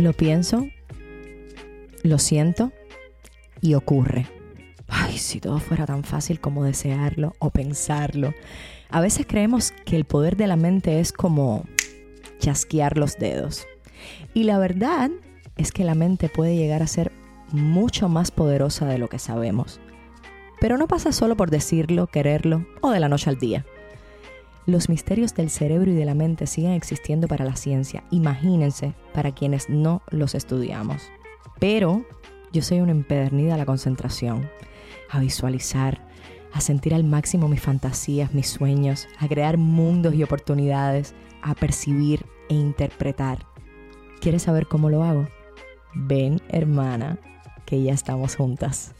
Lo pienso, lo siento y ocurre. Ay, si todo fuera tan fácil como desearlo o pensarlo. A veces creemos que el poder de la mente es como chasquear los dedos. Y la verdad es que la mente puede llegar a ser mucho más poderosa de lo que sabemos. Pero no pasa solo por decirlo, quererlo o de la noche al día. Los misterios del cerebro y de la mente siguen existiendo para la ciencia, imagínense, para quienes no los estudiamos. Pero yo soy una empedernida a la concentración, a visualizar, a sentir al máximo mis fantasías, mis sueños, a crear mundos y oportunidades, a percibir e interpretar. ¿Quieres saber cómo lo hago? Ven, hermana, que ya estamos juntas.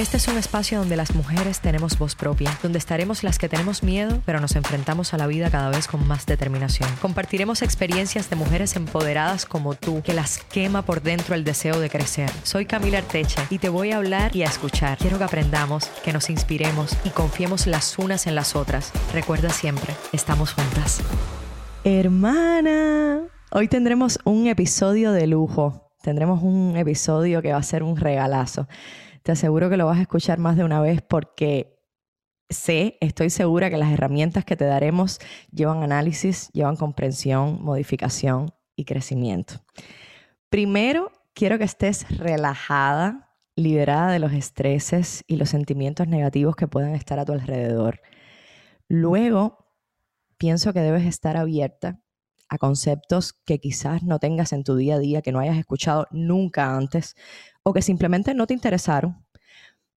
Este es un espacio donde las mujeres tenemos voz propia, donde estaremos las que tenemos miedo, pero nos enfrentamos a la vida cada vez con más determinación. Compartiremos experiencias de mujeres empoderadas como tú, que las quema por dentro el deseo de crecer. Soy Camila Arteche y te voy a hablar y a escuchar. Quiero que aprendamos, que nos inspiremos y confiemos las unas en las otras. Recuerda siempre, estamos juntas. Hermana, hoy tendremos un episodio de lujo. Tendremos un episodio que va a ser un regalazo. Te aseguro que lo vas a escuchar más de una vez porque sé, estoy segura que las herramientas que te daremos llevan análisis, llevan comprensión, modificación y crecimiento. Primero, quiero que estés relajada, liberada de los estreses y los sentimientos negativos que puedan estar a tu alrededor. Luego, pienso que debes estar abierta a conceptos que quizás no tengas en tu día a día, que no hayas escuchado nunca antes, o que simplemente no te interesaron.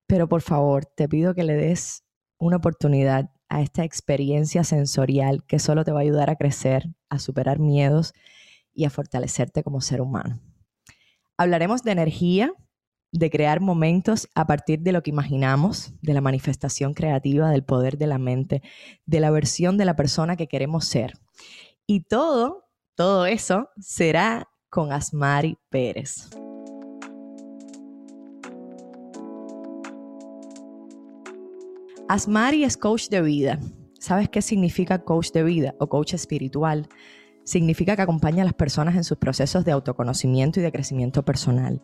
Pero por favor, te pido que le des una oportunidad a esta experiencia sensorial que solo te va a ayudar a crecer, a superar miedos y a fortalecerte como ser humano. Hablaremos de energía, de crear momentos a partir de lo que imaginamos, de la manifestación creativa, del poder de la mente, de la versión de la persona que queremos ser. Y todo, todo eso será con Asmari Pérez. Asmari es coach de vida. ¿Sabes qué significa coach de vida o coach espiritual? Significa que acompaña a las personas en sus procesos de autoconocimiento y de crecimiento personal.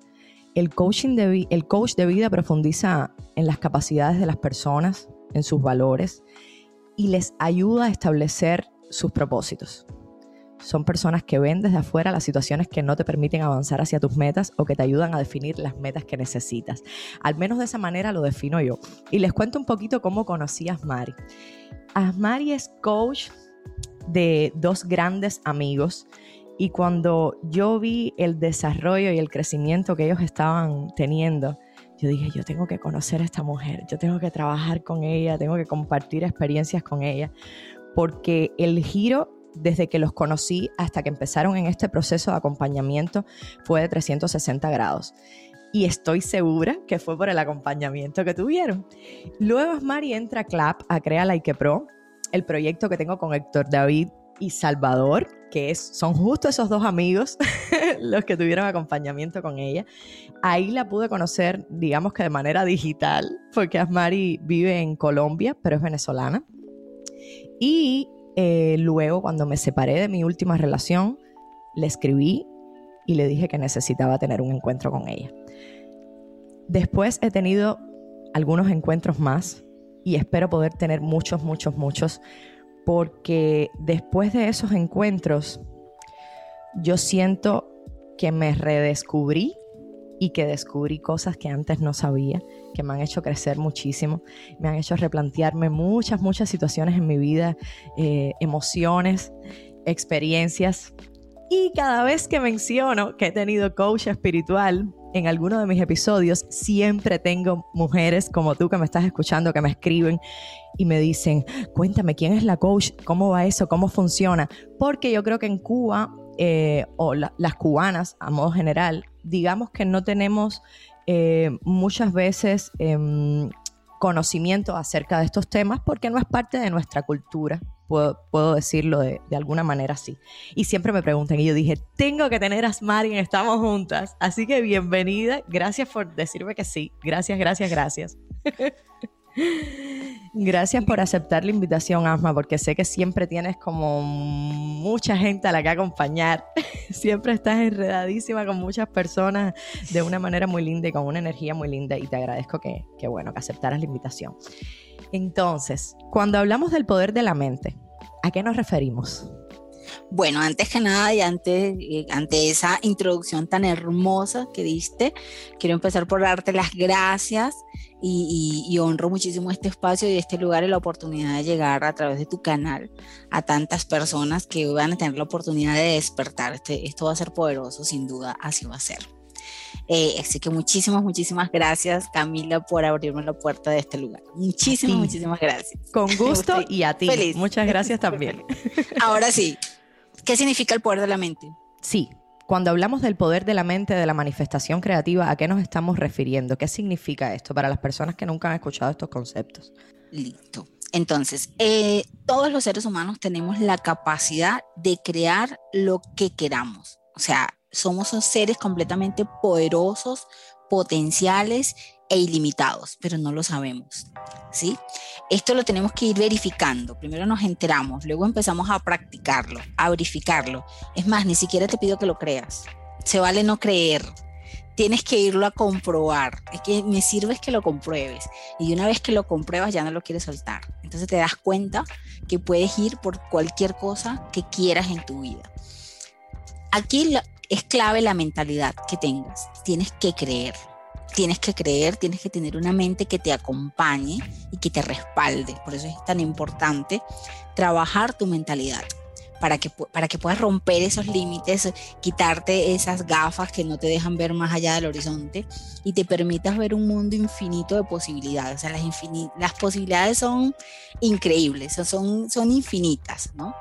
El, coaching coach de vida profundiza en las capacidades de las personas, en sus valores y les ayuda a establecer sus propósitos. Son personas que ven desde afuera las situaciones que no te permiten avanzar hacia tus metas o que te ayudan a definir las metas que necesitas. Al menos de esa manera lo defino yo. Y les cuento un poquito cómo conocí a Asmari. Asmari es coach de dos grandes amigos y cuando yo vi el desarrollo y el crecimiento que ellos estaban teniendo, yo dije, yo tengo que conocer a esta mujer, yo tengo que trabajar con ella, tengo que compartir experiencias con ella, porque el giro desde que los conocí hasta que empezaron en este proceso de acompañamiento fue de 360 grados. Y estoy segura que fue por el acompañamiento que tuvieron. Luego Mari entra a CLAP a crear Like Pro, el proyecto que tengo con Héctor David y Salvador, que es, son justo esos dos amigos los que tuvieron acompañamiento con ella. Ahí la pude conocer, digamos que de manera digital, porque Asmari vive en Colombia, pero es venezolana. Y eh, luego, cuando me separé de mi última relación, le escribí y le dije que necesitaba tener un encuentro con ella. Después he tenido algunos encuentros más y espero poder tener muchos, muchos, muchos, porque después de esos encuentros yo siento que me redescubrí y que descubrí cosas que antes no sabía, que me han hecho crecer muchísimo, me han hecho replantearme muchas, muchas situaciones en mi vida, eh, emociones, experiencias. Y cada vez que menciono que he tenido coach espiritual en alguno de mis episodios, siempre tengo mujeres como tú que me estás escuchando, que me escriben y me dicen, cuéntame quién es la coach, cómo va eso, cómo funciona. Porque yo creo que en Cuba eh, o las cubanas a modo general, digamos que no tenemos eh, muchas veces em, conocimiento acerca de estos temas porque no es parte de nuestra cultura. Puedo, decirlo de, alguna manera así. Y siempre me preguntan y yo dije, tengo que tener a Asmari Estamos Juntas. Así que bienvenida. Gracias por decirme que sí. Gracias, gracias, gracias. Gracias por aceptar la invitación, Asma, porque sé que siempre tienes como mucha gente a la que acompañar. siempre estás enredadísima con muchas personas de una manera muy linda y con una energía muy linda y te agradezco que, que bueno, que aceptaras la invitación. Entonces, cuando hablamos del poder de la mente, ¿a qué nos referimos? Bueno, antes que nada y ante, eh, ante esa introducción tan hermosa que diste, quiero empezar por darte las gracias y, honro muchísimo este espacio y este lugar y la oportunidad de llegar a través de tu canal a tantas personas que van a tener la oportunidad de despertar. Este, esto va a ser poderoso, sin duda, así va a ser. Eh, así que muchísimas, muchísimas gracias, Camila, por abrirme la puerta de este lugar. Muchísimas, muchísimas gracias. Con gusto y a ti. Feliz. Muchas gracias también. Ahora sí, ¿qué significa el poder de la mente? Sí, cuando hablamos del poder de la mente, de la manifestación creativa, ¿a qué nos estamos refiriendo? ¿Qué significa esto para las personas que nunca han escuchado estos conceptos? Listo. Entonces, eh, todos los seres humanos tenemos la capacidad de crear lo que queramos. O sea, somos seres completamente poderosos, potenciales e ilimitados, pero no lo sabemos. ¿sí? Esto lo tenemos que ir verificando. Primero nos enteramos, luego empezamos a practicarlo, a verificarlo. Es más, ni siquiera te pido que lo creas. Se vale no creer. Tienes que irlo a comprobar. Es que me sirve que lo compruebes. Y una vez que lo compruebas ya no lo quieres soltar. Entonces te das cuenta que puedes ir por cualquier cosa que quieras en tu vida. Aquí es clave la mentalidad que tengas. Tienes que creer tienes que creer, tienes que tener una mente que te acompañe y que te respalde. Por eso es tan importante trabajar tu mentalidad. Para que, para que puedas romper esos límites, quitarte esas gafas que no te dejan ver más allá del horizonte y te permitas ver un mundo infinito de posibilidades. O sea, las, las posibilidades son increíbles, son, son infinitas, ¿no?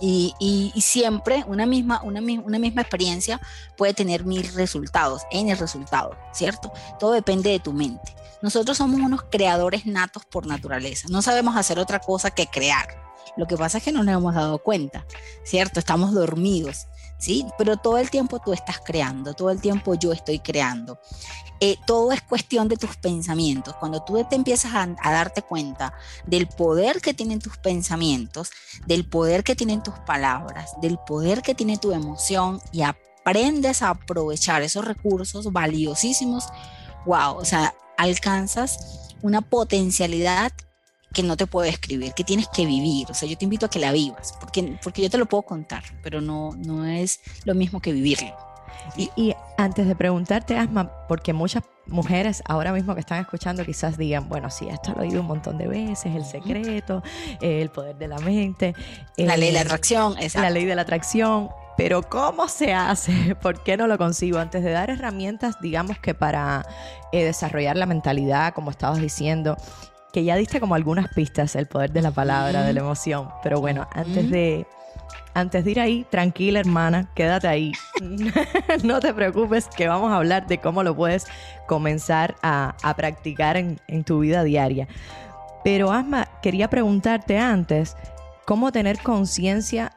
Y, siempre una misma, una, una, misma experiencia puede tener mil resultados, N resultados, ¿cierto? Todo depende de tu mente. Nosotros somos unos creadores natos por naturaleza. No sabemos hacer otra cosa que crear. Lo que pasa es que no nos hemos dado cuenta, ¿cierto? Estamos dormidos. ¿Sí? Pero todo el tiempo tú estás creando, todo el tiempo yo estoy creando. Eh, todo es cuestión de tus pensamientos. Cuando tú te empiezas a, a, darte cuenta del poder que tienen tus pensamientos, del poder que tienen tus palabras, del poder que tiene tu emoción y aprendes a aprovechar esos recursos valiosísimos, wow, o sea, alcanzas una potencialidad que no te puedo escribir, que tienes que vivir. O sea, yo te invito a que la vivas, porque, porque yo te lo puedo contar, pero no, no es lo mismo que vivirlo. Y, antes de preguntarte, Asma, porque muchas mujeres ahora mismo que están escuchando quizás digan, bueno, sí, esto lo he oído un montón de veces, el secreto, el poder de la mente. La ley de la atracción, exacto. La ley de la atracción. Pero ¿cómo se hace? ¿Por qué no lo consigo? Antes de dar herramientas, digamos que para eh, desarrollar la mentalidad, como estabas diciendo, que ya diste como algunas pistas, el poder de la palabra, de la emoción. Pero bueno, antes de, antes de ir ahí, tranquila hermana, quédate ahí. no te preocupes que vamos a hablar de cómo lo puedes comenzar a, practicar en, en tu vida diaria. Pero Asma, quería preguntarte antes, ¿cómo tener conciencia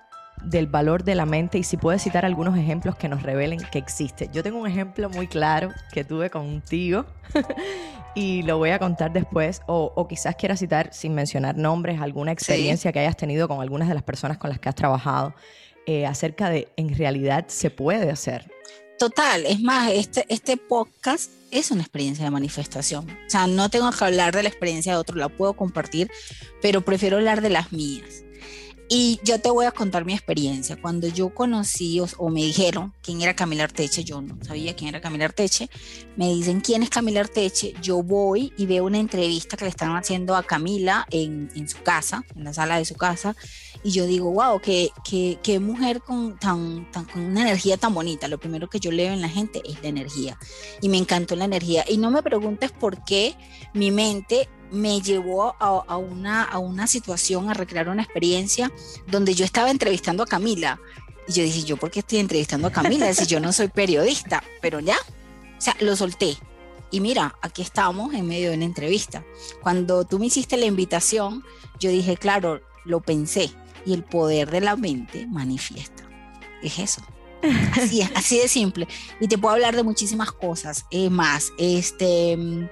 del valor de la mente y si puedes citar algunos ejemplos que nos revelen que existe. Yo tengo un ejemplo muy claro que tuve contigo y lo voy a contar después. O, quizás quieras citar, sin mencionar nombres, alguna experiencia que hayas tenido con algunas de las personas con las que has trabajado eh, acerca de en realidad se puede hacer. Total, es más, este, este podcast es una experiencia de manifestación. O sea, no tengo que hablar de la experiencia de otro, la puedo compartir, pero prefiero hablar de las mías. Y yo te voy a contar mi experiencia. Cuando yo conocí o, me dijeron quién era Camila Arteche, yo no sabía quién era Camila Arteche, me dicen quién es Camila Arteche, yo voy y veo una entrevista que le están haciendo a Camila en, en su casa, en la sala de su casa, y yo digo, wow, qué, qué, qué mujer con, tan, tan, con una energía tan bonita. Lo primero que yo leo en la gente es la energía, y me encantó la energía. Y no me preguntes por qué mi mente me llevó a, una, a una situación, a recrear una experiencia donde yo estaba entrevistando a Camila. Y yo dije, ¿yo por qué estoy entrevistando a Camila? Si yo no soy periodista, pero ya, o sea, lo solté. Y mira, aquí estamos en medio de una entrevista. Cuando tú me hiciste la invitación, yo dije, claro, lo pensé. Y el poder de la mente manifiesta. Es eso. Así así de simple. Y te puedo hablar de muchísimas cosas. Es más, este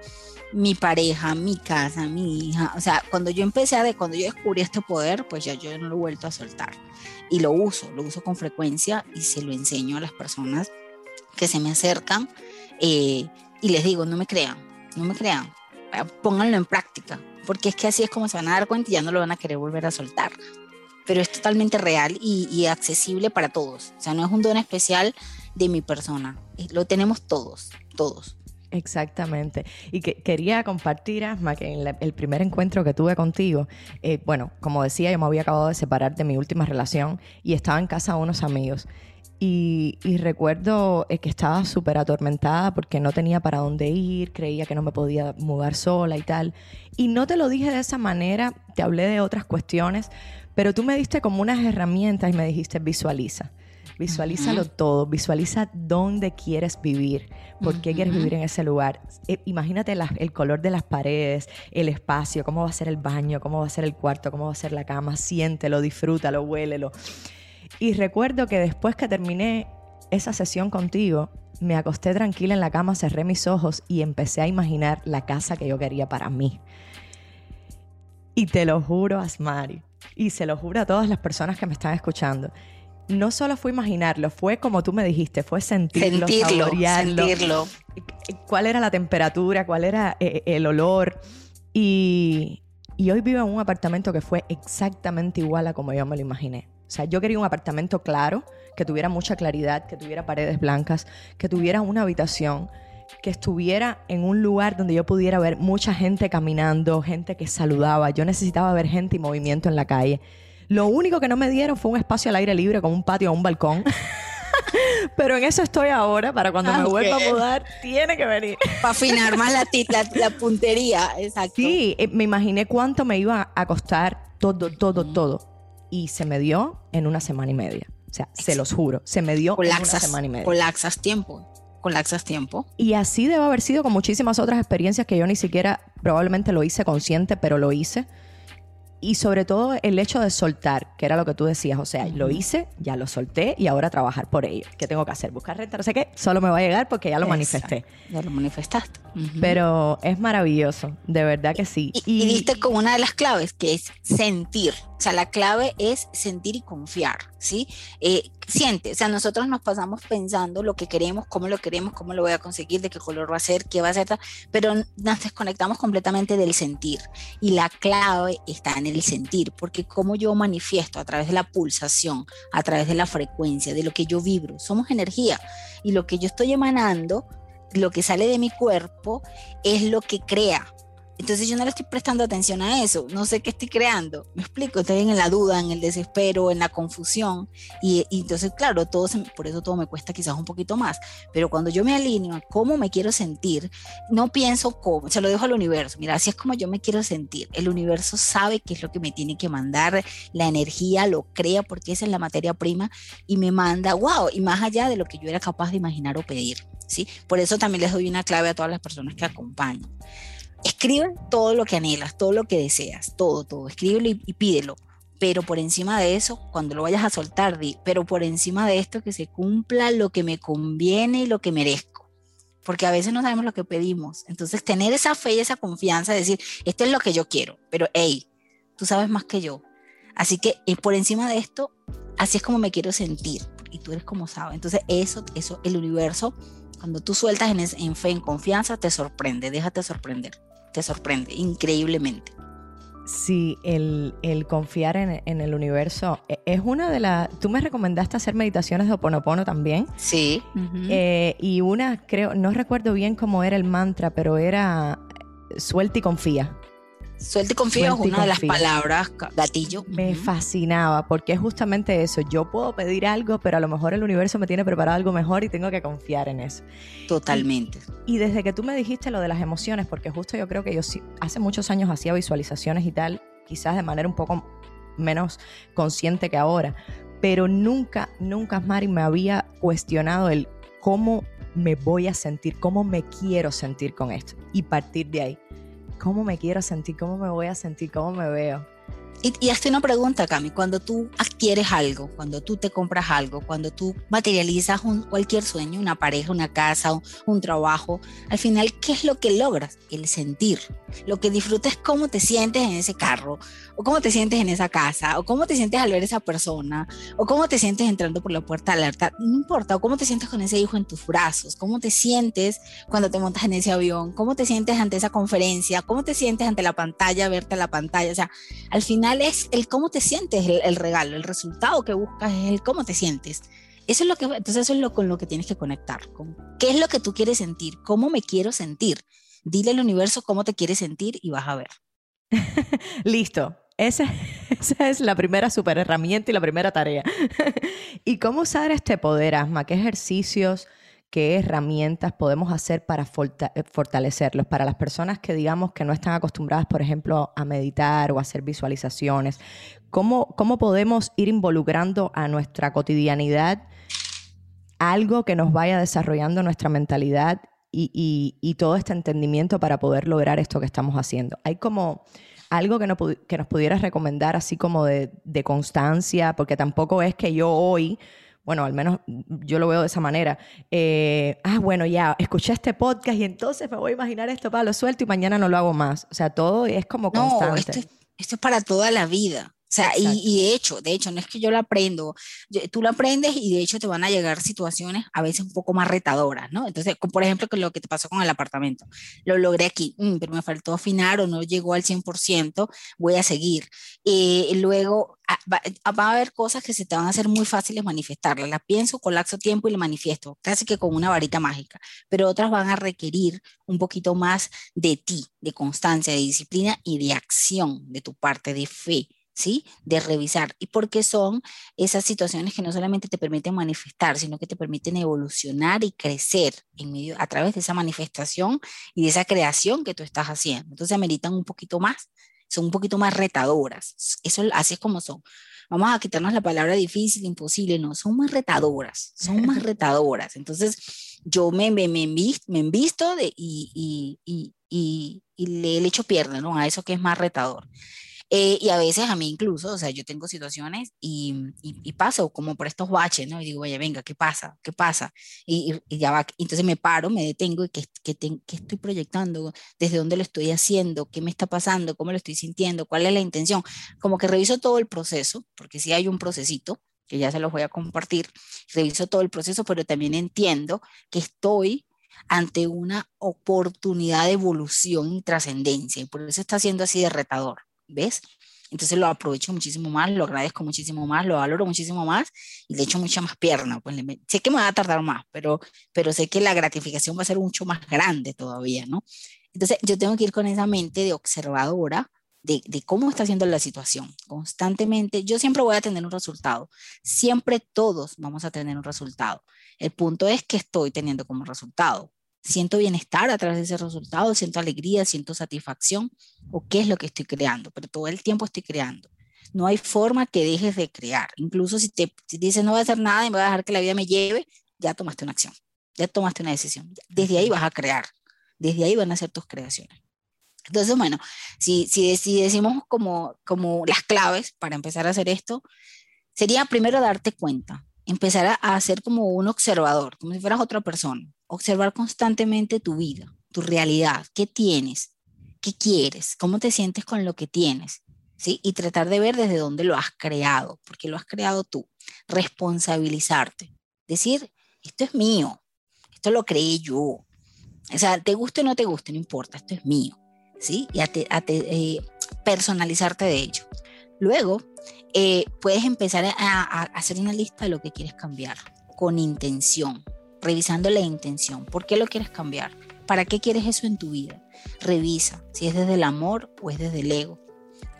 mi pareja, mi casa, mi hija. O sea, cuando yo empecé a, de, cuando yo descubrí este poder, pues ya yo no lo he vuelto a soltar. Y lo uso, lo uso con frecuencia y se lo enseño a las personas que se me acercan eh, y les digo, no me crean, no me crean, pónganlo en práctica, porque es que así es como se van a dar cuenta y ya no lo van a querer volver a soltar. Pero es totalmente real y, y accesible para todos. O sea, no es un don especial de mi persona, lo tenemos todos, todos. Exactamente. Y que quería compartir, Asma, que en el primer encuentro que tuve contigo, eh, bueno, como decía, yo me había acabado de separar de mi última relación y estaba en casa de unos amigos. Y, recuerdo eh, que estaba súper atormentada porque no tenía para dónde ir, creía que no me podía mudar sola y tal. Y no te lo dije de esa manera, te hablé de otras cuestiones, pero tú me diste como unas herramientas y me dijiste visualiza. Visualízalo todo, visualiza dónde quieres vivir, por qué quieres vivir en ese lugar. Eh, imagínate el color de las paredes, el espacio, cómo va a ser el baño, cómo va a ser el cuarto, cómo va a ser la cama. Siéntelo, disfrútalo, huélelo. Y recuerdo que después que terminé esa sesión contigo, me acosté tranquila en la cama, cerré mis ojos y empecé a imaginar la casa que yo quería para mí. Y te lo juro, Asmari, y se lo juro a todas las personas que me están escuchando. No solo fue imaginarlo, fue como tú me dijiste, fue sentirlo, sentirlo sentirlo. ¿Cuál era la temperatura? ¿Cuál era eh, el olor? Y, y hoy vivo en un apartamento que fue exactamente igual a como yo me lo imaginé. O sea, yo quería un apartamento claro, que tuviera mucha claridad, que tuviera paredes blancas, que tuviera una habitación, que estuviera en un lugar donde yo pudiera ver mucha gente caminando, gente que saludaba. Yo necesitaba ver gente y movimiento en la calle. Lo único que no me dieron fue un espacio al aire libre con un patio o un balcón. Pero en eso estoy ahora, para cuando me vuelva a mudar, tiene que venir. Para afinar más la, la, puntería, exacto. Sí, eh, me imaginé cuánto me iba a costar todo, todo, todo y se me dio en una semana y media. O sea, se los juro, se me dio en una semana y media. Colapsas tiempo. Colapsas tiempo. Y así debe haber sido con muchísimas otras experiencias que yo ni siquiera probablemente lo hice consciente, pero lo hice y sobre todo el hecho de soltar, que era lo que tú decías, o sea, lo hice, ya lo solté y ahora trabajar por ello. ¿Qué tengo que hacer? Buscar renta, no sé qué, solo me va a llegar porque ya lo manifesté. Ya lo manifestaste. Pero es maravilloso, de verdad que sí. Y, y, diste con una de las claves, que es sentir. O sea, la clave es sentir y confiar, ¿sí? Eh, siente, o sea, nosotros nos pasamos pensando lo que queremos, cómo lo queremos, cómo lo voy a conseguir, de qué color va a ser, qué va a ser, pero nos desconectamos completamente del sentir. Y la clave está en el sentir, porque como yo manifiesto a través de la pulsación, a través de la frecuencia, de lo que yo vibro, somos energía. Y lo que yo estoy emanando, lo que sale de mi cuerpo, es lo que crea. Entonces yo no le estoy prestando atención a eso, no sé qué estoy creando, me explico, estoy en la duda, en el desespero, en la confusión. Y, entonces claro, todo por eso todo me cuesta quizás un poquito más, pero cuando yo me alineo a cómo me quiero sentir, no pienso cómo, se lo dejo al universo, mira, así es como yo me quiero sentir, el universo sabe qué es lo que me tiene que mandar, la energía lo crea porque esa es la materia prima y me manda, wow, y más allá de lo que yo era capaz de imaginar o pedir, ¿sí? Por eso también les doy una clave a todas las personas que acompañan escribe todo lo que anhelas, todo lo que deseas, todo, todo, escríbelo y, pídelo. Pero por encima de eso, cuando lo vayas a soltar, di, pero por encima de esto que se cumpla lo que me conviene y lo que merezco. Porque a veces no sabemos lo que pedimos. Entonces, tener esa fe y esa confianza de decir, esto es lo que yo quiero, pero hey, tú sabes más que yo. Así que eh, por encima de esto, así es como me quiero sentir. Y tú eres como sabes. Entonces, eso, eso, el universo, cuando tú sueltas en, en fe, en confianza, te sorprende, déjate sorprender te sorprende increíblemente. Sí, el, confiar en, el universo e, es una de las... Tú me recomendaste hacer meditaciones de Oponopono también. Sí. Eh, y una, creo, no recuerdo bien cómo era el mantra, pero era suelta y confía. Suelta y confía es una de las palabras gatillo. Me fascinaba porque es justamente eso. Yo puedo pedir algo, pero a lo mejor el universo me tiene preparado algo mejor y tengo que confiar en eso. Totalmente. Y, desde que tú me dijiste lo de las emociones, porque justo yo creo que yo hace muchos años hacía visualizaciones y tal, quizás de manera un poco menos consciente que ahora, pero nunca, nunca, Mari, me había cuestionado el cómo me voy a sentir, cómo me quiero sentir con esto y partir de ahí cómo me quiero sentir, cómo me voy a sentir, cómo me veo. Y, hazte una pregunta, Cami, cuando tú, ¿a adquieres algo, cuando tú te compras algo, cuando tú materializas un, cualquier sueño, una pareja, una casa, un, trabajo, al final, ¿qué es lo que logras? El sentir. Lo que disfrutas es cómo te sientes en ese carro, o cómo te sientes en esa casa, o cómo te sientes al ver esa persona, o cómo te sientes entrando por la puerta alerta, no importa, o cómo te sientes con ese hijo en tus brazos, cómo te sientes cuando te montas en ese avión, cómo te sientes ante esa conferencia, cómo te sientes ante la pantalla, verte la pantalla, o sea, al final es el cómo te sientes el, regalo, el resultado que buscas es el cómo te sientes. Eso es lo que, entonces eso es lo con lo que tienes que conectar, con qué es lo que tú quieres sentir, cómo me quiero sentir. Dile al universo cómo te quieres sentir y vas a ver. Listo. Esa, esa, es la primera super herramienta y la primera tarea. ¿Y cómo usar este poder, Asma? ¿Qué ejercicios, qué herramientas podemos hacer para eh, fortalecerlos? Para las personas que digamos que no están acostumbradas, por ejemplo, a meditar o a hacer visualizaciones, ¿cómo, cómo podemos ir involucrando a nuestra cotidianidad algo que nos vaya desarrollando nuestra mentalidad y, y, todo este entendimiento para poder lograr esto que estamos haciendo? Hay como algo que, no, que nos pudieras recomendar así como de, constancia, porque tampoco es que yo hoy, bueno, al menos yo lo veo de esa manera, eh, ah, bueno, ya, escuché este podcast y entonces me voy a imaginar esto para lo suelto y mañana no lo hago más. O sea, todo es como constante. esto, esto es para toda la vida. O sea, y, y, de hecho, de hecho, no es que yo lo aprendo, tú lo aprendes y de hecho te van a llegar situaciones a veces un poco más retadoras, ¿no? Entonces, por ejemplo, con lo que te pasó con el apartamento, lo logré aquí, mm, pero me faltó afinar o no llegó al 100%, voy a seguir. Eh, luego, ah, va, ah, va, a haber cosas que se te van a hacer muy fáciles manifestarlas, las pienso, colapso tiempo y le manifiesto, casi que con una varita mágica, pero otras van a requerir un poquito más de ti, de constancia, de disciplina y de acción de tu parte, de fe ¿sí? De revisar. Y porque son esas situaciones que no solamente te permiten manifestar, sino que te permiten evolucionar y crecer en medio, a través de esa manifestación y de esa creación que tú estás haciendo. Entonces ameritan un poquito más, son un poquito más retadoras. Eso así es como son. Vamos a quitarnos la palabra difícil, imposible, no, son más retadoras, son más retadoras. Entonces yo me, me, me, me envisto de, y, y, y, y, le, le echo pierna ¿no? a eso que es más retador. Eh, y a veces a mí incluso, o sea, yo tengo situaciones y, paso como por estos baches, ¿no? Y digo, oye, venga, ¿qué pasa? ¿Qué pasa? Y, ya va, entonces me paro, me detengo y ¿qué, qué, te, qué estoy proyectando? ¿Desde dónde lo estoy haciendo? ¿Qué me está pasando? ¿Cómo lo estoy sintiendo? ¿Cuál es la intención? Como que reviso todo el proceso, porque sí hay un procesito, que ya se los voy a compartir, reviso todo el proceso, pero también entiendo que estoy ante una oportunidad de evolución y trascendencia, y por eso está siendo así de retador. ¿Ves? Entonces lo aprovecho muchísimo más, lo agradezco muchísimo más, lo valoro muchísimo más y le echo mucha más pierna. Pues le, sé que me va a tardar más, pero, pero sé que la gratificación va a ser mucho más grande todavía, ¿no? Entonces yo tengo que ir con esa mente de observadora de, de, cómo está haciendo la situación. Constantemente, yo siempre voy a tener un resultado. Siempre todos vamos a tener un resultado. El punto es que estoy teniendo como resultado siento bienestar a través de ese resultado, siento alegría, siento satisfacción, o qué es lo que estoy creando, pero todo el tiempo estoy creando. No hay forma que dejes de crear. Incluso si te si dices no voy a hacer nada y me voy a dejar que la vida me lleve, ya tomaste una acción, ya tomaste una decisión. Desde ahí vas a crear, desde ahí van a ser tus creaciones. Entonces, bueno, si, si, si decimos como, como las claves para empezar a hacer esto, sería primero darte cuenta, empezar a, a ser como un observador, como si fueras otra persona observar constantemente tu vida, tu realidad, qué tienes, qué quieres, cómo te sientes con lo que tienes, ¿sí? Y tratar de ver desde dónde lo has creado, porque lo has creado tú. Responsabilizarte, decir, esto es mío, esto lo creé yo. O sea, te guste o no te guste, no importa, esto es mío, ¿sí? Y te, eh, personalizarte de ello. Luego, eh, puedes empezar a hacer una lista de lo que quieres cambiar con intención, revisando la intención. ¿Por qué lo quieres cambiar? ¿Para qué quieres eso en tu vida? Revisa si es desde el amor o es desde el ego.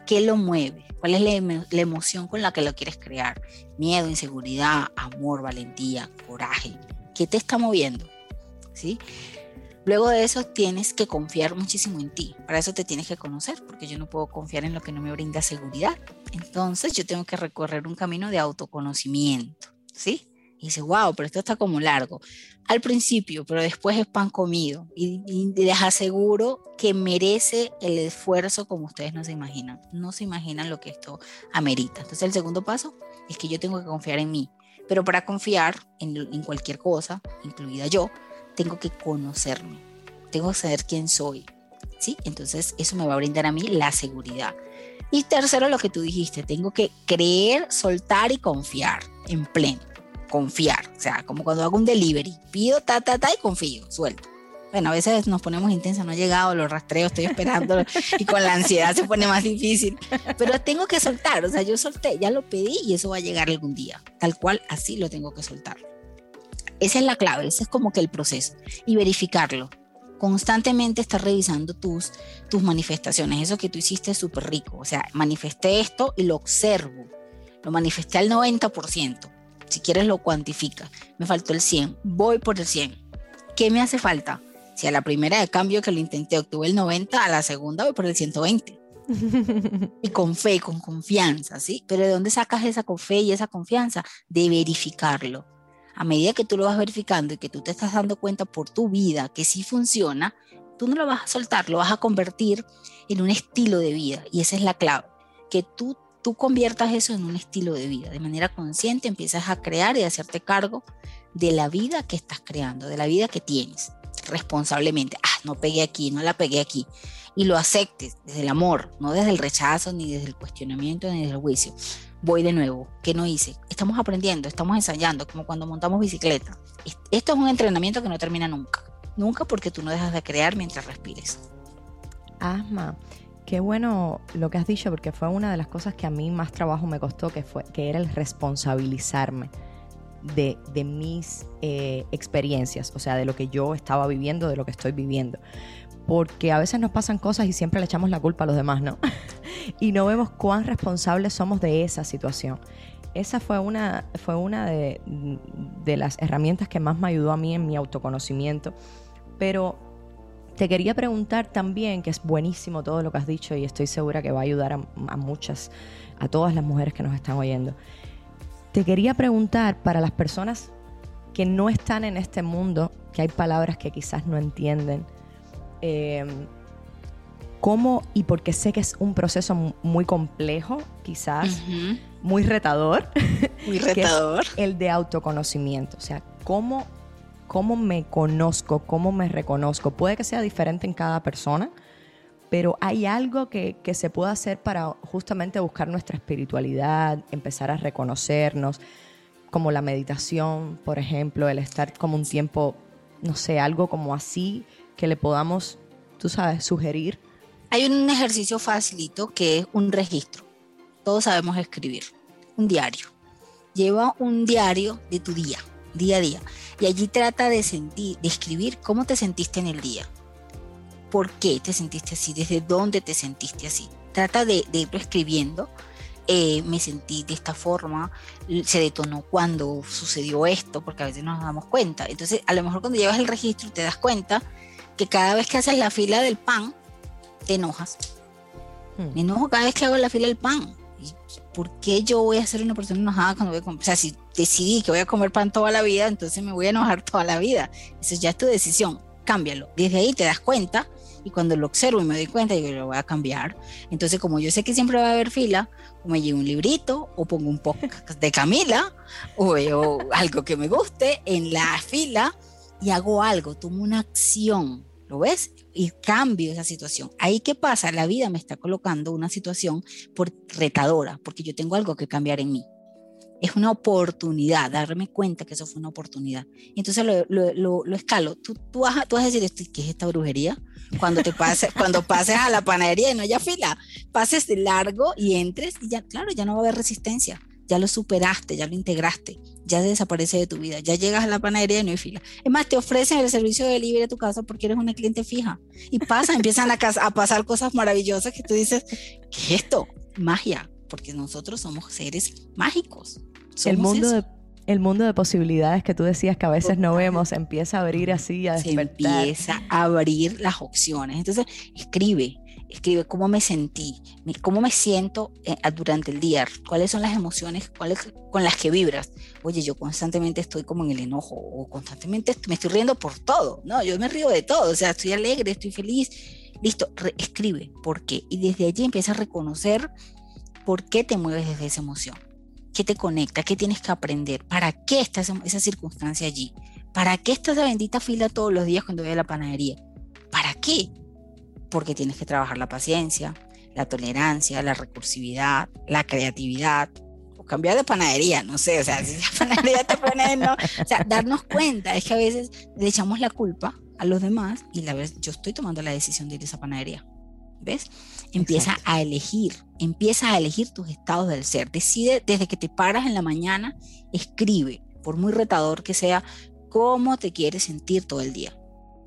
¿Qué lo mueve? ¿Cuál es la, emoción con la que lo quieres crear? Miedo, inseguridad, amor, valentía, coraje. ¿Qué te está moviendo? ¿Sí? Luego de eso tienes que confiar muchísimo en ti. Para eso te tienes que conocer, porque yo no puedo confiar en lo que no me brinda seguridad. Entonces yo tengo que recorrer un camino de autoconocimiento, ¿sí? Dice, wow, pero esto está como largo. Al principio, pero después es pan comido. Y, y, les aseguro que merece el esfuerzo como ustedes no se imaginan. No se imaginan lo que esto amerita. Entonces el segundo paso, es que yo tengo que confiar en mí. Pero para confiar en, en cualquier cosa, incluida yo, tengo que conocerme, tengo que saber quién soy, ¿sí? Entonces eso me va a brindar a mí la seguridad. Y tercero, lo que tú dijiste, tengo que creer, soltar y confiar en pleno. Confiar, o sea, como cuando hago un delivery, pido ta, ta, ta y confío, suelto. Bueno, a veces nos ponemos intensa, no ha llegado, lo rastreo, estoy esperando y con la ansiedad se pone más difícil. Pero tengo que soltar, o sea, yo solté, ya lo pedí y eso va a llegar algún día. Tal cual, así lo tengo que soltar. Esa es la clave, ese es como que el proceso. Y verificarlo. Constantemente estar revisando tus, tus manifestaciones. Eso que tú hiciste es súper rico. O sea, manifesté esto y lo observo. Lo manifesté al 90%. Si quieres lo cuantifica. Me faltó el 100. Voy por el 100. ¿Qué me hace falta? Si a la primera de cambio que lo intenté obtuve el 90, a la segunda voy por el 120. y con fe, con confianza, ¿sí? Pero ¿de dónde sacas esa fe y esa confianza? De verificarlo. A medida que tú lo vas verificando y que tú te estás dando cuenta por tu vida que sí funciona, tú no lo vas a soltar, lo vas a convertir en un estilo de vida. Y esa es la clave, que tú, tú conviertas eso en un estilo de vida. De manera consciente empiezas a crear y a hacerte cargo de la vida que estás creando, de la vida que tienes responsablemente. Ah, no pegué aquí, no la pegué aquí. Y lo aceptes desde el amor, no desde el rechazo, ni desde el cuestionamiento, ni desde el juicio. Voy de nuevo. ¿Qué no hice? Estamos aprendiendo, estamos ensayando, como cuando montamos bicicleta. Esto es un entrenamiento que no termina nunca. Nunca porque tú no dejas de crear mientras respires. Asma, qué bueno lo que has dicho, porque fue una de las cosas que a mí más trabajo me costó, que, fue, que era el responsabilizarme de, mis eh, experiencias, o sea, de lo que yo estaba viviendo, de lo que estoy viviendo. Porque a veces nos pasan cosas y siempre le echamos la culpa a los demás, ¿no? y no vemos cuán responsables somos de esa situación. Esa fue una, fue una de, de las herramientas que más me ayudó a mí en mi autoconocimiento. Pero te quería preguntar también, que es buenísimo todo lo que has dicho y estoy segura que va a ayudar a, a, muchas, a todas las mujeres que nos están oyendo. Te quería preguntar para las personas que no están en este mundo, que hay palabras que quizás no entienden, em, cómo y porque sé que es un proceso muy complejo, quizás muy retador, muy retador, el de autoconocimiento, o sea, cómo cómo me conozco, cómo me reconozco. Puede que sea diferente en cada persona, pero hay algo que, se puede hacer para justamente buscar nuestra espiritualidad, empezar a reconocernos, como la meditación, por ejemplo, el estar como un tiempo, no sé, algo como así, que le podamos, tú sabes, sugerir. Hay un ejercicio facilito que es un registro. Todos sabemos escribir, un diario. Lleva un diario de tu día, día a día, y allí trata de sentir, de escribir cómo te sentiste en el día por qué te sentiste así, desde dónde te sentiste así. Trata de, irlo escribiendo. Eh, me sentí de esta forma, se detonó cuando sucedió esto, porque a veces no nos damos cuenta. Entonces, a lo mejor cuando llevas el registro te das cuenta que cada vez que haces la fila del pan, te enojas. Hmm. Me enojo cada vez que hago la fila del pan. ¿Por qué yo voy a ser una persona enojada cuando voy a comer? O sea, si decidí que voy a comer pan toda la vida, entonces me voy a enojar toda la vida. Eso ya es tu decisión. Cámbialo. Desde ahí te das cuenta y cuando lo observo y me doy cuenta, yo lo voy a cambiar. Entonces, como yo sé que siempre va a haber fila, o me llevo un librito, o pongo un podcast de Camila, o veo algo que me guste en la fila y hago algo, tomo una acción, ¿lo ves? Y cambio esa situación. Ahí qué pasa, la vida me está colocando una situación por retadora, porque yo tengo algo que cambiar en mí es una oportunidad, darme cuenta que eso fue una oportunidad. Entonces lo, lo, escalo. Tú, tú, vas, tú vas a decir, ¿qué es esta brujería? Cuando te pases, cuando pases a la panadería y no haya fila, pases de largo y entres y ya, claro, ya no va a haber resistencia. Ya lo superaste, ya lo integraste, ya desaparece de tu vida. Ya llegas a la panadería y no hay fila. Es más, te ofrecen el servicio de delivery a tu casa porque eres una cliente fija. Y pasa, empiezan a, a pasar cosas maravillosas que tú dices, ¿qué es esto? Magia, porque nosotros somos seres mágicos el mundo de el mundo de posibilidades que tú decías que a veces no vemos empieza a abrir así, a despertar. empieza a abrir las opciones. Entonces, escribe, escribe cómo me sentí, cómo me siento eh, durante el día, cuáles son las emociones cuáles, con las que vibras. Oye, yo constantemente estoy como en el enojo o constantemente me estoy riendo por todo. No, yo me río de todo, o sea, estoy alegre, estoy feliz. Listo, escribe por qué. Y desde allí empieza a reconocer por qué te mueves desde esa emoción ¿Qué te conecta? ¿Qué tienes que aprender? ¿Para qué está esa, circunstancia allí? ¿Para qué está esa bendita fila todos los días cuando voy a la panadería? ¿Para qué? Porque tienes que trabajar la paciencia, la tolerancia, la recursividad, la creatividad, o cambiar de panadería, no sé, o sea, si la panadería te pone, no, o sea, darnos cuenta, es que a veces le echamos la culpa a los demás y la vez yo estoy tomando la decisión de ir a esa panadería. ¿Ves? Empieza a elegir, empieza a elegir tus estados del ser. Decide desde que te paras en la mañana, escribe, por muy retador que sea, cómo te quieres sentir todo el día.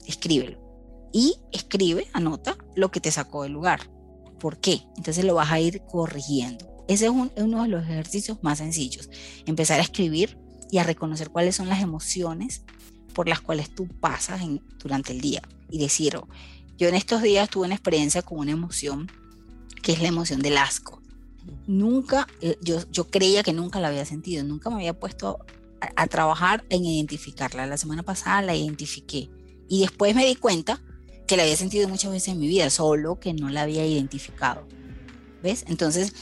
Escríbelo. Y escribe, anota lo que te sacó del lugar. ¿Por qué? Entonces lo vas a ir corrigiendo. Ese es uno de los ejercicios más sencillos. Empezar a escribir y a reconocer cuáles son las emociones por las cuales tú pasas durante el día. Y decir, oh, yo en estos días tuve una experiencia con una emoción que es la emoción del asco. Nunca, eh, yo, yo creía que nunca la había sentido, nunca me había puesto a, trabajar en identificarla. La semana pasada la identifiqué y después me di cuenta que la había sentido muchas veces en mi vida, solo que no la había identificado. ¿Ves? Entonces,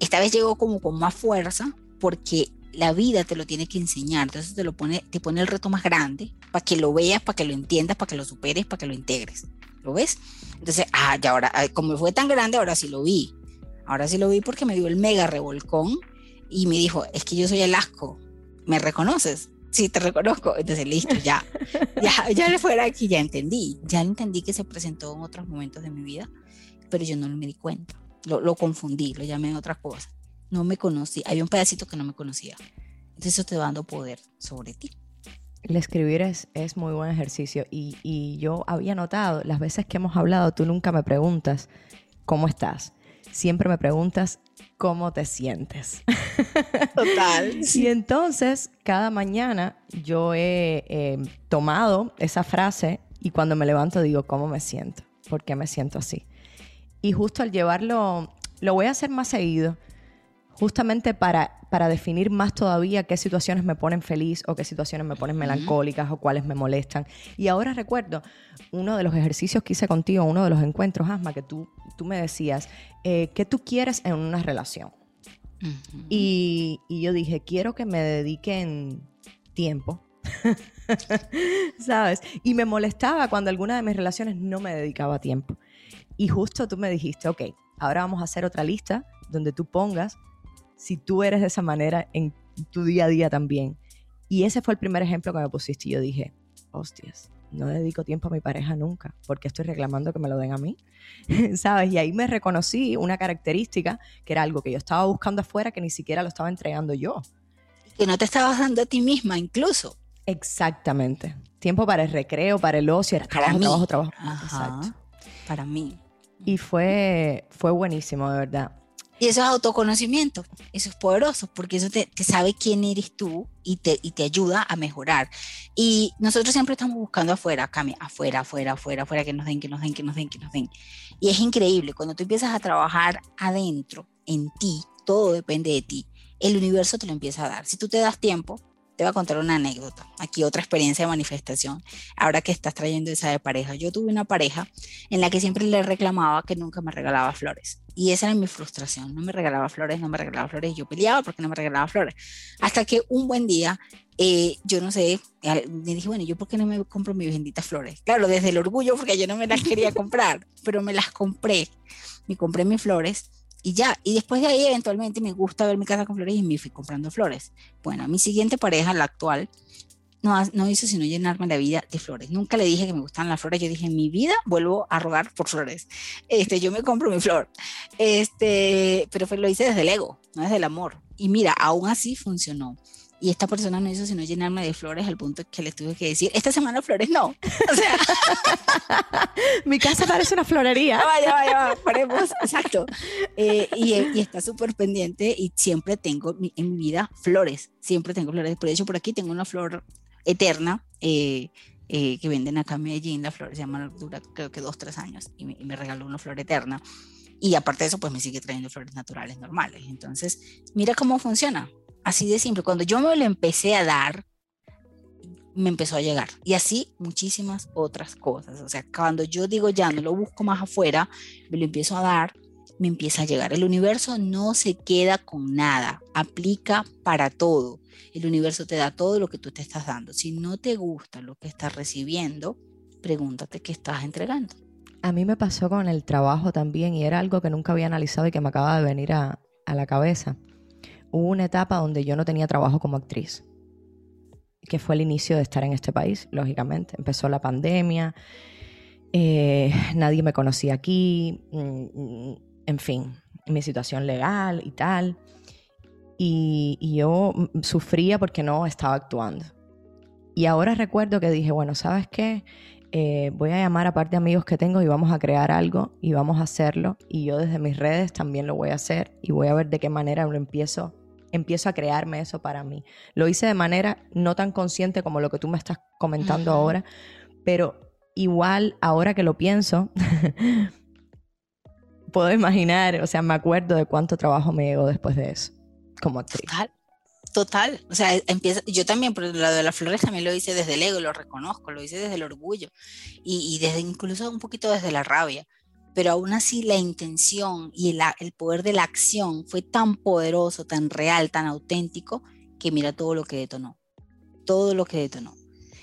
esta vez llegó como con más fuerza porque la vida te lo tiene que enseñar, entonces te lo pone, te pone el reto más grande para que lo veas, para que lo entiendas, para que lo superes, para que lo integres. ¿Lo ves? Entonces, ah, ya ahora, como fue tan grande, ahora sí lo vi. Ahora sí lo vi porque me dio el mega revolcón y me dijo, es que yo soy el asco, ¿me reconoces? Sí, te reconozco. Entonces, listo, ya, ya, ya le fuera aquí, ya entendí, ya entendí que se presentó en otros momentos de mi vida, pero yo no me di cuenta, lo, lo confundí, lo llamé otra cosa. No me conocí, había un pedacito que no me conocía. Entonces, eso te va dando poder sobre ti. El escribir es, es muy buen ejercicio y, y, yo había notado, las veces que hemos hablado, tú nunca me preguntas cómo estás, siempre me preguntas cómo te sientes. Total. y entonces, cada mañana yo he tomado esa frase y cuando me levanto digo, ¿cómo me siento? ¿Por qué me siento así? Y justo al llevarlo, lo voy a hacer más seguido, justamente para, para definir más todavía qué situaciones me ponen feliz o qué situaciones me ponen melancólicas o cuáles me molestan. Y ahora recuerdo uno de los ejercicios que hice contigo, uno de los encuentros, Asma, que tú, tú me decías, eh, ¿qué tú quieres en una relación? y, y yo dije, quiero que me dediquen tiempo. ¿Sabes? Y me molestaba cuando alguna de mis relaciones no me dedicaba tiempo. Y justo tú me dijiste, ok, ahora vamos a hacer otra lista donde tú pongas si tú eres de esa manera en tu día a día también. Y ese fue el primer ejemplo que me pusiste y yo dije, hostias, no dedico tiempo a mi pareja nunca, porque estoy reclamando que me lo den a mí, ¿sabes? Y ahí me reconocí una característica que era algo que yo estaba buscando afuera que ni siquiera lo estaba entregando yo. Que no te estabas dando a ti misma incluso. Exactamente. Tiempo para el recreo, para el ocio, para trabajo, mí. trabajo, trabajo. Exacto. Para mí. Y fue, fue buenísimo, de verdad. Y eso es autoconocimiento, eso es poderoso, porque eso te, sabe quién eres tú y te, y te ayuda a mejorar. Y nosotros siempre estamos buscando afuera, Cami, afuera, afuera, afuera, afuera, que nos den, que nos den, que nos den, que nos den. Y es increíble, cuando tú empiezas a trabajar adentro, en ti, todo depende de ti, el universo te lo empieza a dar. Si tú te das tiempo, te voy a contar una anécdota. Aquí otra experiencia de manifestación. Ahora que estás trayendo esa de pareja. Yo tuve una pareja en la que siempre le reclamaba que nunca me regalaba flores. Y esa era mi frustración. No me regalaba flores, no me regalaba flores. Yo peleaba porque no me regalaba flores. Hasta que un buen día, eh, yo no sé, me dije, bueno, ¿yo por qué no me compro mis benditas flores? Claro, desde el orgullo, porque yo no me las quería comprar, pero me las compré. Me compré mis flores y ya, y después de ahí eventualmente me gusta ver mi casa con flores y me fui comprando flores. Bueno, mi siguiente pareja, la actual, no, no hizo sino llenarme la vida de flores. Nunca le dije que me gustan las flores, yo dije, en mi vida vuelvo a rogar por flores. Este, yo me compro mi flor. Este, pero lo hice desde el ego, no desde el amor. Y mira, aún así funcionó y esta persona no hizo sino llenarme de flores al punto que le tuve que decir, esta semana flores no. O sea, mi casa parece una florería. vaya, vaya, paremos, exacto. Eh, y, y, está súper pendiente y siempre tengo en mi vida flores, siempre tengo flores. Por hecho, por aquí tengo una flor eterna. Eh, eh, que venden acá en Medellín, la flor se llama, dura creo que dos, tres años, y me, y me regaló una flor eterna. Y aparte de eso, pues me sigue trayendo flores naturales normales. Entonces, mira cómo funciona. Así de simple. Cuando yo me lo empecé a dar, me empezó a llegar. Y así muchísimas otras cosas. O sea, cuando yo digo ya no lo busco más afuera, me lo empiezo a dar, me empieza a llegar. El universo no se queda con nada, aplica para todo. El universo te da todo lo que tú te estás dando. Si no te gusta lo que estás recibiendo, pregúntate qué estás entregando. A mí me pasó con el trabajo también y era algo que nunca había analizado y que me acaba de venir a, la cabeza. Hubo una etapa donde yo no tenía trabajo como actriz, que fue el inicio de estar en este país, lógicamente. Empezó la pandemia, eh, nadie me conocía aquí, mm, en fin, mi situación legal y tal. Y, yo sufría porque no estaba actuando. Y ahora recuerdo que dije, bueno, ¿sabes qué? Eh, voy a llamar a parte de amigos que tengo y vamos a crear algo y vamos a hacerlo. Y yo desde mis redes también lo voy a hacer y voy a ver de qué manera lo empiezo, empiezo a crearme eso para mí. Lo hice de manera no tan consciente como lo que tú me estás comentando ahora, pero igual ahora que lo pienso, puedo imaginar, o sea, me acuerdo de cuánto trabajo me llegó después de eso, como actriz. Total, total. O sea, empieza, yo también, pero lo de las flores también lo hice desde el ego, lo reconozco, lo hice desde el orgullo y, desde incluso un poquito desde la rabia. Pero aún así la intención y el, el poder de la acción fue tan poderoso, tan real, tan auténtico, que mira todo lo que detonó. Todo lo que detonó.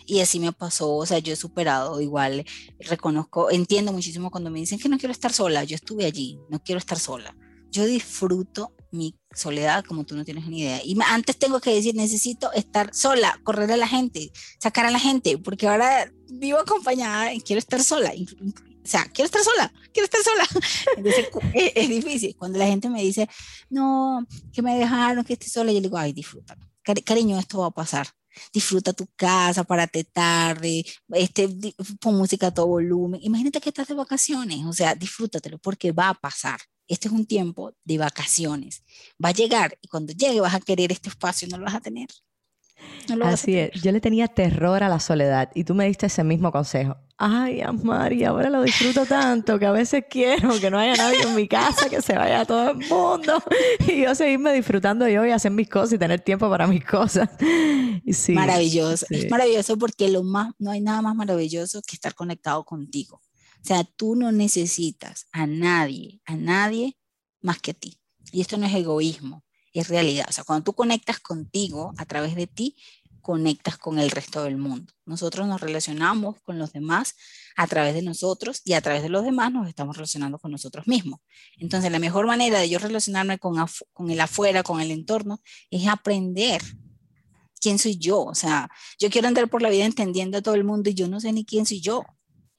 Y así me pasó, o sea, yo he superado igual, reconozco, entiendo muchísimo cuando me dicen que no quiero estar sola, yo estuve allí, no quiero estar sola. Yo disfruto mi soledad como tú no tienes ni idea. Y antes tengo que decir, necesito estar sola, correr a la gente, sacar a la gente, porque ahora vivo acompañada y quiero estar sola. O sea, quiero estar sola, quiero estar sola. Entonces es, es, difícil. Cuando la gente me dice, no, que me dejaron, que esté sola, yo le digo, ay, disfruta. Cariño, esto va a pasar disfruta tu casa, párate tarde, este, pon música a todo volumen. Imagínate que estás de vacaciones, o sea, disfrútatelo porque va a pasar. Este es un tiempo de vacaciones. Va a llegar y cuando llegue vas a querer este espacio, no lo vas a tener. Así es, yo le tenía terror a la soledad y tú me diste ese mismo consejo. Ay, Amari, ahora lo disfruto tanto que a veces quiero que no haya nadie en mi casa, que se vaya todo el mundo y yo seguirme disfrutando yo y hacer mis cosas y tener tiempo para mis cosas. Sí, maravilloso, es maravilloso porque lo más, no hay nada más maravilloso que estar conectado contigo. O sea, tú no necesitas a nadie, a nadie más que a ti. Y esto no es egoísmo, es realidad. O sea, cuando tú conectas contigo a través de ti, conectas con el resto del mundo. Nosotros nos relacionamos con los demás a través de nosotros y a través de los demás nos estamos relacionando con nosotros mismos. Entonces, la mejor manera de yo relacionarme con, con el afuera, con el entorno, es aprender quién soy yo. O sea, yo quiero andar por la vida entendiendo a todo el mundo y yo no sé ni quién soy yo.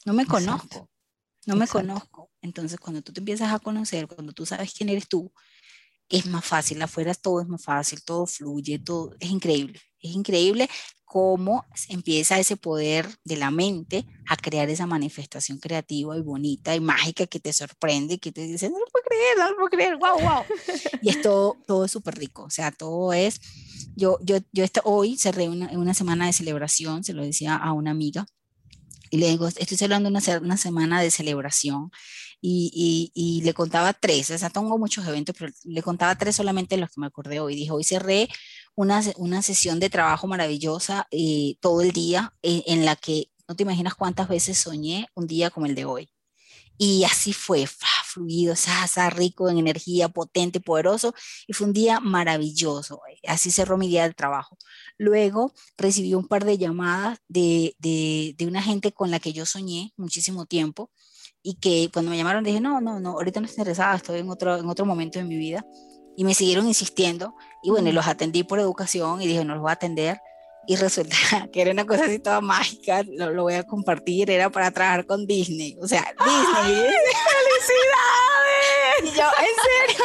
No me conozco. No me conozco. Entonces, cuando tú te empiezas a conocer, cuando tú sabes quién eres tú, es más fácil, afuera todo es más fácil, todo fluye, todo es increíble. Es increíble cómo empieza ese poder de la mente a crear esa manifestación creativa y bonita y mágica que te sorprende que te dice, no lo puedo creer, no lo puedo creer, wow, wow. y es todo, todo es súper rico, o sea, todo es, yo, yo, yo hoy cerré una, una semana de celebración, se lo decía a una amiga, y le digo, estoy celebrando una, una semana de celebración y, le contaba tres, o sea, tengo muchos eventos, pero le contaba tres solamente los que me acordé hoy. Dijo, hoy cerré una, una sesión de trabajo maravillosa eh, todo el día eh, en la que no te imaginas cuántas veces soñé un día como el de hoy. Y así fue, fluido, rico en energía, potente, poderoso. Y fue un día maravilloso. Así cerró mi día de trabajo. Luego recibí un par de llamadas de, de una gente con la que yo soñé muchísimo tiempo y que cuando me llamaron dije, no, no, no, ahorita no estoy interesada, estoy en otro, en otro momento de mi vida. Y me siguieron insistiendo y bueno, los atendí por educación y dije, no los voy a atender. Y resulta que era una cosa así toda mágica, lo, lo voy a compartir, era para trabajar con Disney. O sea, Disney. ¡Felicidades! Y yo, ¿en serio?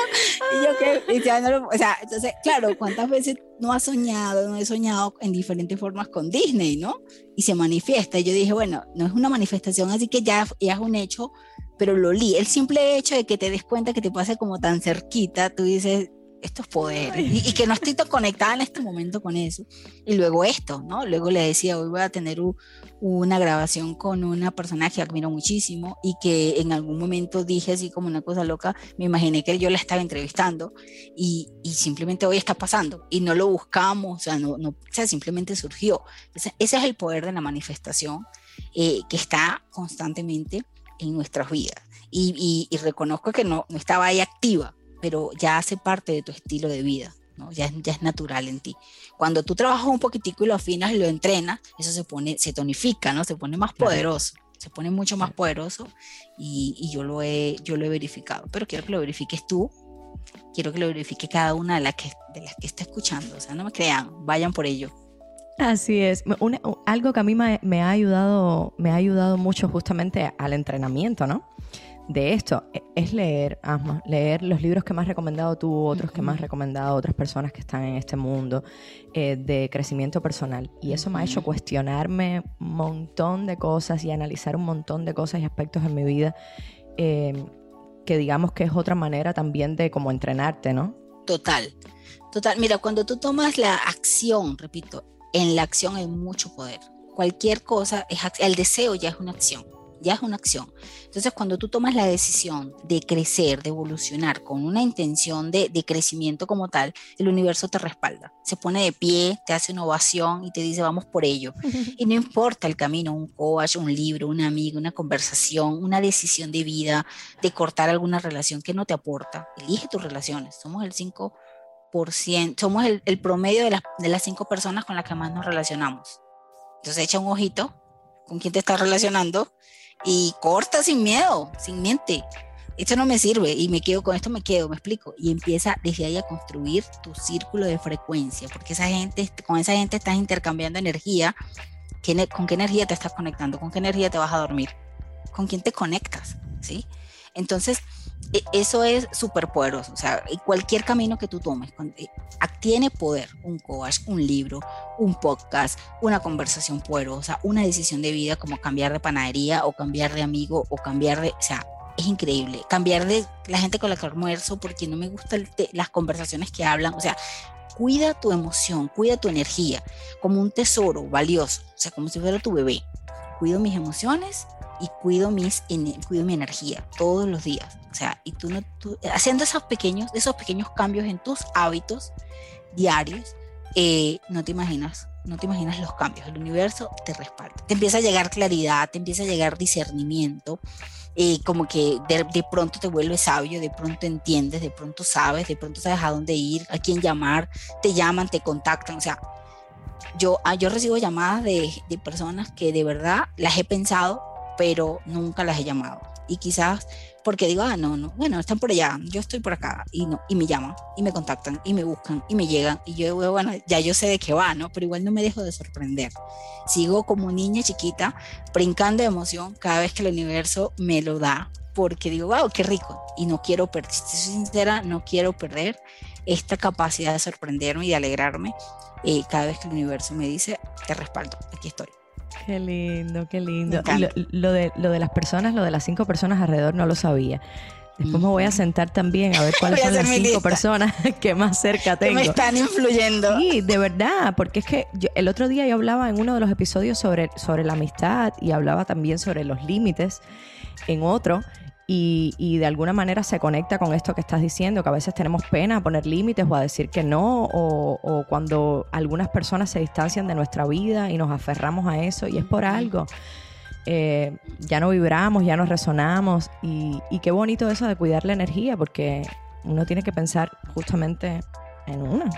Y yo que, y ya no lo, o sea, entonces, claro, ¿cuántas veces no has soñado, no he soñado en diferentes formas con Disney, ¿no? Y se manifiesta. Y yo dije, bueno, no es una manifestación, así que ya, ya es un hecho, pero lo li. El simple hecho de que te des cuenta que te pase como tan cerquita, tú dices, esto es poder. Y, que no estoy conectada en este momento con eso. Y luego esto, ¿no? Luego le decía, hoy voy a tener una grabación con una persona que admiro muchísimo y que en algún momento dije así como una cosa loca, me imaginé que yo la estaba entrevistando y, y simplemente hoy está pasando y no lo buscamos, o sea, no, no, o sea, simplemente surgió. Ese, ese es el poder de la manifestación eh, que está constantemente en nuestras vidas y, reconozco que no, no estaba ahí activa, pero ya hace parte de tu estilo de vida. ¿no? Ya, ya, es natural en ti. Cuando tú trabajas un poquitico y lo afinas y lo entrenas, eso se pone, se tonifica, ¿no? Se pone más poderoso, se pone mucho más poderoso y, y, yo, lo he, yo lo he verificado. Pero quiero que lo verifiques tú, quiero que lo verifique cada una de las que, de las que está escuchando. O sea, no me crean, vayan por ello. Así es. algo que a mí me, me, ha ayudado, me ha ayudado mucho justamente al entrenamiento, ¿no? De esto e, es leer, Asma, leer los libros que me has recomendado tú, otros que me has recomendado otras personas que están en este mundo eh, de crecimiento personal. Y eso me ha hecho cuestionarme un montón de cosas y analizar un montón de cosas y aspectos en mi vida em, que digamos que es otra manera también de como entrenarte, ¿no? Total, total. Mira, cuando tú tomas la acción, repito, en la acción hay mucho poder. Cualquier cosa, es, el deseo ya es una acción ya es una acción. Entonces, cuando tú tomas la decisión de crecer, de evolucionar con una intención de, crecimiento como tal, el universo te respalda, se pone de pie, te hace una ovación y te dice, vamos por ello. Y no importa el camino, un coach, un libro, un amigo, una conversación, una decisión de vida, de cortar alguna relación que no te aporta. Elige tus relaciones. Somos el 5%, somos el, promedio de las, de las cinco personas con las que más nos relacionamos. Entonces echa un ojito con quién te estás relacionando y corta sin miedo, sin mente. Esto no me sirve y me quedo con esto, me quedo, me explico. Y empieza desde ahí a construir tu círculo de frecuencia, porque esa gente, con esa gente estás intercambiando energía. ¿Con qué energía te estás conectando? ¿Con qué energía te vas a dormir? ¿Con quién te conectas? ¿Sí? Entonces, eso es súper poderoso. O sea, cualquier camino que tú tomes eh, tiene poder. Un coach, un libro, un podcast, una conversación poderosa, una decisión de vida como cambiar de panadería o cambiar de amigo o cambiar de... O sea, es increíble. Cambiar de la gente con la que almuerzo porque no me gustan las conversaciones que hablan. O sea, cuida tu emoción, cuida tu energía como un tesoro valioso. O sea, como si fuera tu bebé. Cuido mis emociones y cuido, mis, cuido mi energía todos los días. O sea, y tú, no, haciendo esos pequeños, esos pequeños cambios en tus hábitos diarios, eh, no te imaginas, no te imaginas los cambios. El universo te respalda. Te empieza a llegar claridad, te empieza a llegar discernimiento. Eh, como que de, de, pronto te vuelves sabio, de pronto entiendes, de pronto sabes, de pronto sabes a dónde ir, a quién llamar, te llaman, te contactan, o sea, yo, ah, yo recibo llamadas de, de personas que de verdad las he pensado pero nunca las he llamado. Y quizás porque digo, ah, no, no, bueno, están por allá, yo estoy por acá, y, no, y me llaman, y me contactan, y me buscan, y me llegan, y yo bueno, ya yo sé de qué va, ¿no? Pero igual no me dejo de sorprender. Sigo como niña chiquita, brincando de emoción cada vez que el universo me lo da, porque digo, wow, qué rico, y no quiero perder, si soy sincera, no quiero perder esta capacidad de sorprenderme y de alegrarme eh, cada vez que el universo me dice, te respaldo, aquí estoy. Qué lindo, qué lindo. lo, de, lo de las personas, lo de las cinco personas alrededor no lo sabía. Después me voy a sentar también a ver cuáles son las cinco personas que más cerca tengo. Que me están influyendo. Sí, de verdad, porque es que el otro día yo hablaba en uno de los episodios sobre, sobre la amistad y hablaba también sobre los límites en otro y, de alguna manera se conecta con esto que estás diciendo, que a veces tenemos pena a poner límites o a decir que no, o, cuando algunas personas se distancian de nuestra vida y nos aferramos a eso y es por algo. Eh, ya no vibramos, ya no resonamos y, qué bonito eso de cuidar la energía porque uno tiene que pensar justamente en una.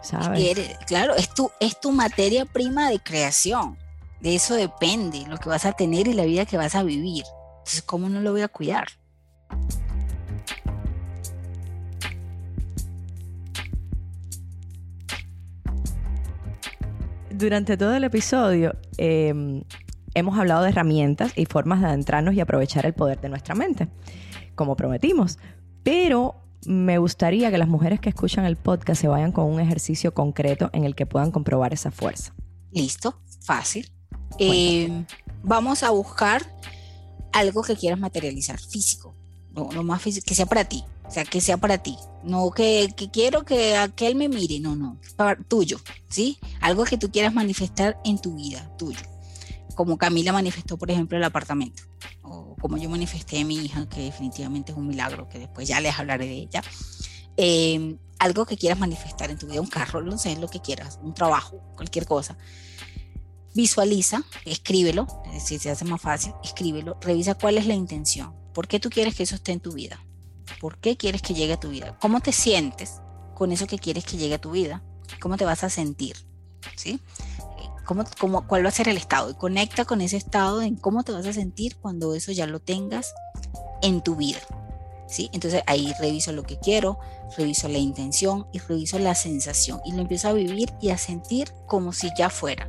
¿sabes? Claro, es tu, es tu materia prima de creación. De eso depende lo que vas a tener y la vida que vas a vivir. Entonces, ¿cómo no lo voy a cuidar? Durante todo el episodio em, hemos hablado de herramientas y formas de adentrarnos y aprovechar el poder de nuestra mente, como prometimos. Pero me gustaría que las mujeres que escuchan el podcast se vayan con un ejercicio concreto en el que puedan comprobar esa fuerza. Listo, fácil. Em, vamos a buscar algo que quieras materializar, físico, lo, más que sea para ti, o sea, que sea para ti, no que, quiero que aquel me mire, no, no, tuyo, ¿sí? Algo que tú quieras manifestar en tu vida, tuyo. Como Camila manifestó, por ejemplo, el apartamento, o como yo manifesté a mi hija, que definitivamente es un milagro, que después ya les hablaré de ella. Em, algo que quieras manifestar en tu vida, un carro, no sé, lo que quieras, un trabajo, cualquier cosa visualiza, escríbelo, si se hace más fácil, escríbelo, revisa cuál es la intención. ¿Por qué tú quieres que eso esté en tu vida? ¿Por qué quieres que llegue a tu vida? ¿Cómo te sientes con eso que quieres que llegue a tu vida? ¿Cómo te vas a sentir? ¿Sí? ¿Cómo, cómo, cuál va a ser el estado? Conecta con ese estado en cómo te vas a sentir cuando eso ya lo tengas en tu vida. ¿Sí? Entonces ahí reviso lo que quiero, reviso la intención y reviso la sensación y lo empiezo a vivir y a sentir como si ya fuera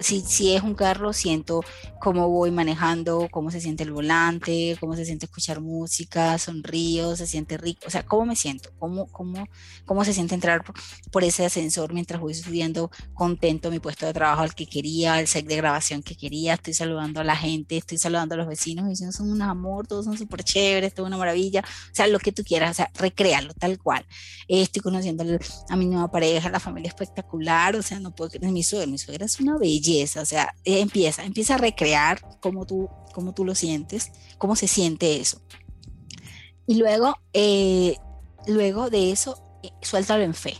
si, si es un carro, siento cómo voy manejando, cómo se siente el volante, cómo se siente escuchar música, sonrío, se siente rico, o sea, cómo me siento, cómo, cómo, cómo se siente entrar por, ese ascensor mientras voy subiendo contento mi puesto de trabajo al que quería, el set de grabación que quería, estoy saludando a la gente, estoy saludando a los vecinos, mis vecinos son un amor, todos son súper chéveres, todo una maravilla, o sea, lo que tú quieras, o sea, recréalo tal cual. Estoy conociendo a mi nueva pareja, la familia espectacular, o sea, no puedo creer, mi suegra, mi suegra es una belleza, o sea, empieza, empieza a recrear cómo tú, cómo tú lo sientes, cómo se siente eso. Y luego, eh, luego de eso, eh, suéltalo en fe,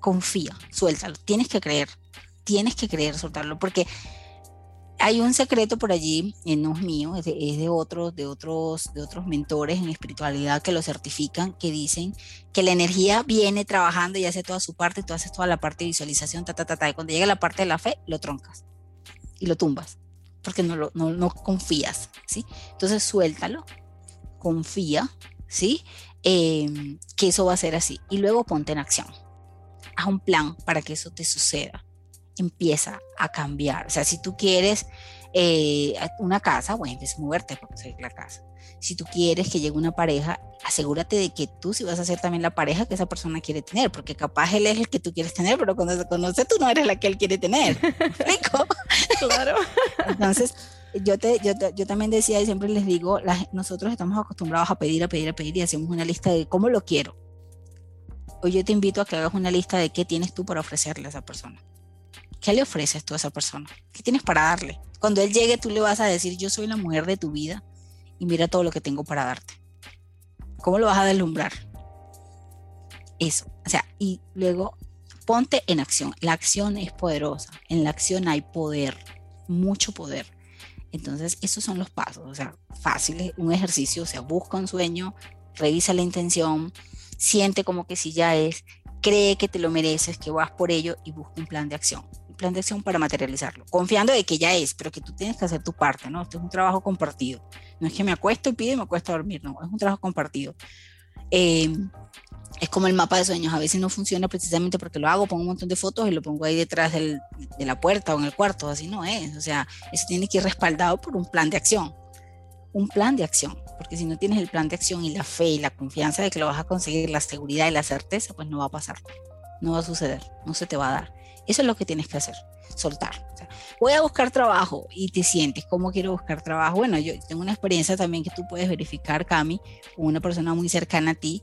confía, suéltalo, tienes que creer, tienes que creer, soltarlo, porque hay un secreto por allí, eh, no es mío, es de, otros, de otros, de otros mentores en espiritualidad que lo certifican, que dicen que la energía viene trabajando y hace toda su parte, tú haces toda la parte de visualización, ta, ta, ta, ta, y cuando llega la parte de la fe, lo troncas y lo tumbas, porque no, lo, no, no confías, ¿sí? Entonces suéltalo, confía, ¿sí? Em, que eso va a ser así. Y luego ponte en acción. Haz un plan para que eso te suceda empieza a cambiar. O sea, si tú quieres eh, una casa, bueno, empieza a moverte para conseguir la casa. Si tú quieres que llegue una pareja, asegúrate de que tú sí vas a ser también la pareja que esa persona quiere tener, porque capaz él es el que tú quieres tener, pero cuando se conoce tú no eres la que él quiere tener. ¿Rico? claro. Entonces, yo, te, yo, yo, también decía y siempre les digo, nosotros estamos acostumbrados a pedir, a pedir, a pedir y hacemos una lista de cómo lo quiero. Hoy yo te invito a que hagas una lista de qué tienes tú para ofrecerle a esa persona. ¿Qué le ofreces tú a esa persona? ¿Qué tienes para darle? Cuando él llegue, tú le vas a decir, yo soy la mujer de tu vida y mira todo lo que tengo para darte. ¿Cómo lo vas a deslumbrar? Eso. O sea, y luego ponte en acción. La acción es poderosa. En la acción hay poder, mucho poder. Entonces, esos son los pasos. O sea, fáciles, un ejercicio. O sea, busca un sueño, revisa la intención, siente como que si ya es, cree que te lo mereces, que vas por ello y busca un plan de acción plan de acción para materializarlo, confiando de que ya es, pero que tú tienes que hacer tu parte, ¿no? Esto es un trabajo compartido. No es que me acuesto y pido y me acuesto a dormir, no, es un trabajo compartido. Em, es como el mapa de sueños, a veces no funciona precisamente porque lo hago, pongo un montón de fotos y lo pongo ahí detrás de la puerta o en el cuarto, así no es, o sea, eso tiene que ir respaldado por un plan de acción, un plan de acción, porque si no tienes el plan de acción y la fe y la confianza de que lo vas a conseguir, la seguridad y la certeza, pues no va a pasar, no va a suceder, no se te va a dar. Eso es lo que tienes que hacer, soltar. voy a buscar trabajo y te sientes, ¿cómo quiero buscar trabajo? Bueno, yo tengo una experiencia también que tú puedes verificar, Cami, una persona muy cercana a ti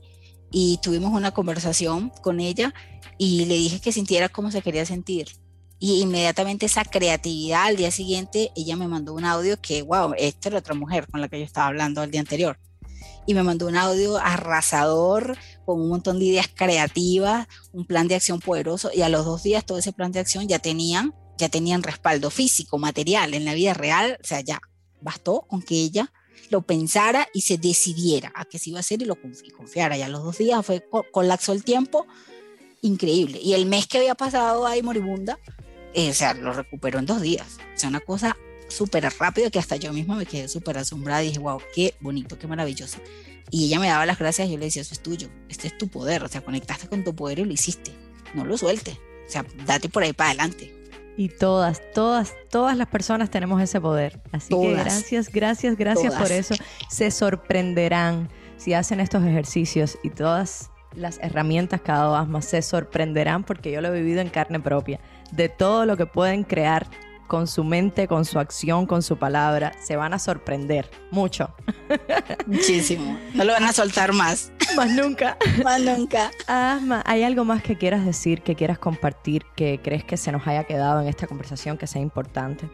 y tuvimos una conversación con ella y le dije que sintiera cómo se quería sentir. Y inmediatamente esa creatividad al día siguiente, ella me mandó un audio que, wow, esta era otra mujer con la que yo estaba hablando el día anterior y me mandó un audio arrasador con un montón de ideas creativas, un plan de acción poderoso y a los dos días todo ese plan de acción ya tenían, ya tenían respaldo físico, material en la vida real, o sea, ya bastó con que ella lo pensara y se decidiera a que se iba a hacer y lo confiara. Y a los dos días fue colapsó el tiempo increíble. Y el mes que había pasado ahí moribunda, eh, o sea, lo recuperó en dos días. O sea, una cosa súper rápido que hasta yo misma me quedé súper asombrada y dije, wow, qué bonito, qué maravilloso. Y ella me daba las gracias y yo le decía, eso es tuyo, este es tu poder, o sea, conectaste con tu poder y lo hiciste, no lo sueltes, o sea, date por ahí para adelante. Y todas, todas, todas las personas tenemos ese poder. Así que gracias, gracias, gracias por eso. Se sorprenderán si hacen estos ejercicios y todas las herramientas cada vez más se sorprenderán porque yo lo he vivido en carne propia de todo lo que pueden crear con su mente, con su acción, con su palabra, se van a sorprender mucho. Muchísimo. No lo van a soltar más. Más nunca. más nunca. Asma, ¿hay algo más que quieras decir, que quieras compartir, que crees que se nos haya quedado en esta conversación que sea importante?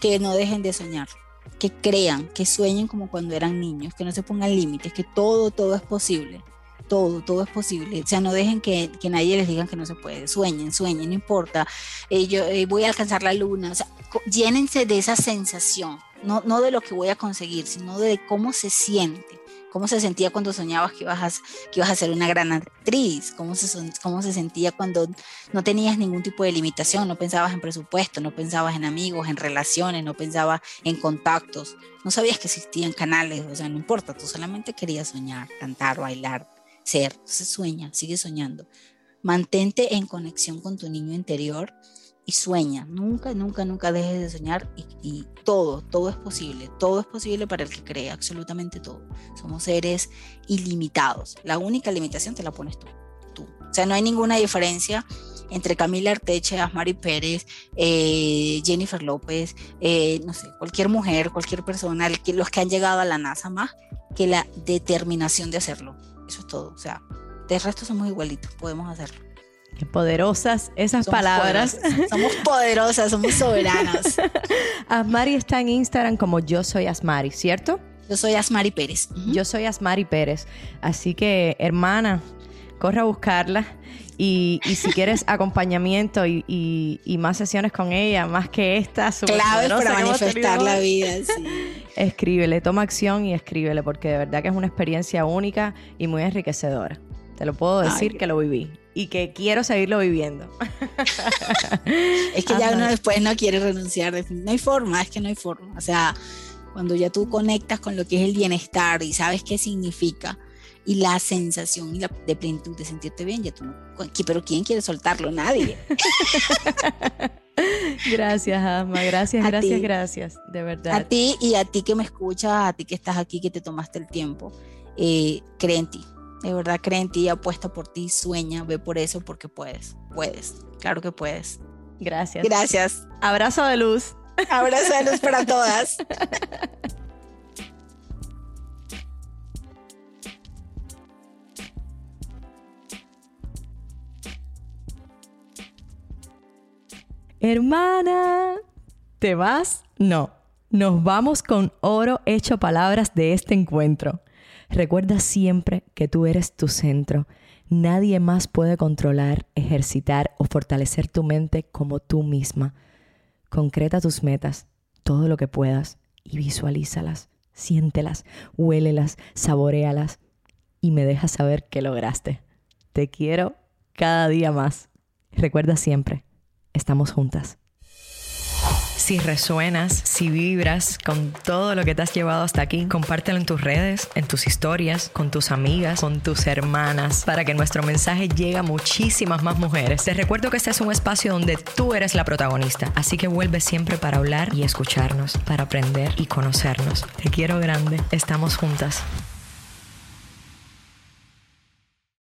Que no dejen de soñar, que crean, que sueñen como cuando eran niños, que no se pongan límites, que todo, todo es posible todo, todo es posible. O sea, no dejen que, que nadie les diga que no se puede. Sueñen, sueñen, no importa. Eh, yo eh, voy a alcanzar la luna. O sea, llénense de esa sensación, no, no de lo que voy a conseguir, sino de cómo se siente cómo se sentía cuando soñabas que ibas a, que ibas a ser una gran actriz, cómo se, cómo se sentía cuando no tenías ningún tipo de limitación, no pensabas en presupuesto, no pensabas en amigos, en relaciones, no pensabas en contactos, no sabías que existían canales, o sea, no importa, tú solamente querías soñar, cantar, bailar, ser, entonces sueña, sigue soñando. Mantente en conexión con tu niño interior y sueña. Nunca, nunca, nunca dejes de soñar y, todo, todo es posible. Todo es posible para el que cree, absolutamente todo. Somos seres ilimitados. La única limitación te la pones tú. tú. O sea, no hay ninguna diferencia entre Camila Arteche, Asmari Pérez, eh, Jennifer López, eh, no sé, cualquier mujer, cualquier persona, los que han llegado a la NASA más que la determinación de hacerlo. Eso es todo. O sea, de resto somos igualitos, podemos hacerlo. Qué poderosas esas palabras. Somos poderosas, somos soberanas. Asmari está en Instagram como yo soy Asmari, ¿cierto? Yo soy Asmari Pérez. Yo soy Asmari Pérez. Así que, hermana, corre a buscarla. Y, si quieres acompañamiento y, más sesiones con ella, más que esta, clave para manifestar la vida. Sí. Escríbele, toma acción y escríbele, porque de verdad que es una experiencia única y muy enriquecedora. Te lo puedo decir que lo viví y que quiero seguirlo viviendo. es que ya uno después no quiere renunciar, no hay forma, es que no hay forma. O sea, cuando ya tú conectas con lo que es el bienestar y sabes qué significa y la sensación y la de plenitud de sentirte bien, ya tú no, pero ¿quién quiere soltarlo? Nadie. Gracias, Asma. Gracias, gracias, gracias. De verdad. A ti y a ti que me escuchas, a ti que estás aquí, que te tomaste el tiempo. Eh, cree en ti de verdad cree en ti, apuesta por ti, sueña, ve por eso porque puedes, puedes, claro que puedes. Gracias. Gracias. Abrazo de luz. Abrazo de luz para todas. Hermana, ¿te vas? No. Nos vamos con oro hecho palabras de este encuentro. Recuerda siempre que tú eres tu centro. Nadie más puede controlar, ejercitar o fortalecer tu mente como tú misma. Concreta tus metas, todo lo que puedas, y visualízalas, siéntelas, huélelas, saborealas y me dejas saber que lograste. Te quiero cada día más. Recuerda siempre, estamos juntas si resuenas, si vibras con todo lo que te has llevado hasta aquí, compártelo en tus redes, en tus historias, con tus amigas, con tus hermanas, para que nuestro mensaje llegue a muchísimas más mujeres. Te recuerdo que este es un espacio donde tú eres la protagonista, así que vuelve siempre para hablar y escucharnos, para aprender y conocernos. Te quiero grande, estamos juntas.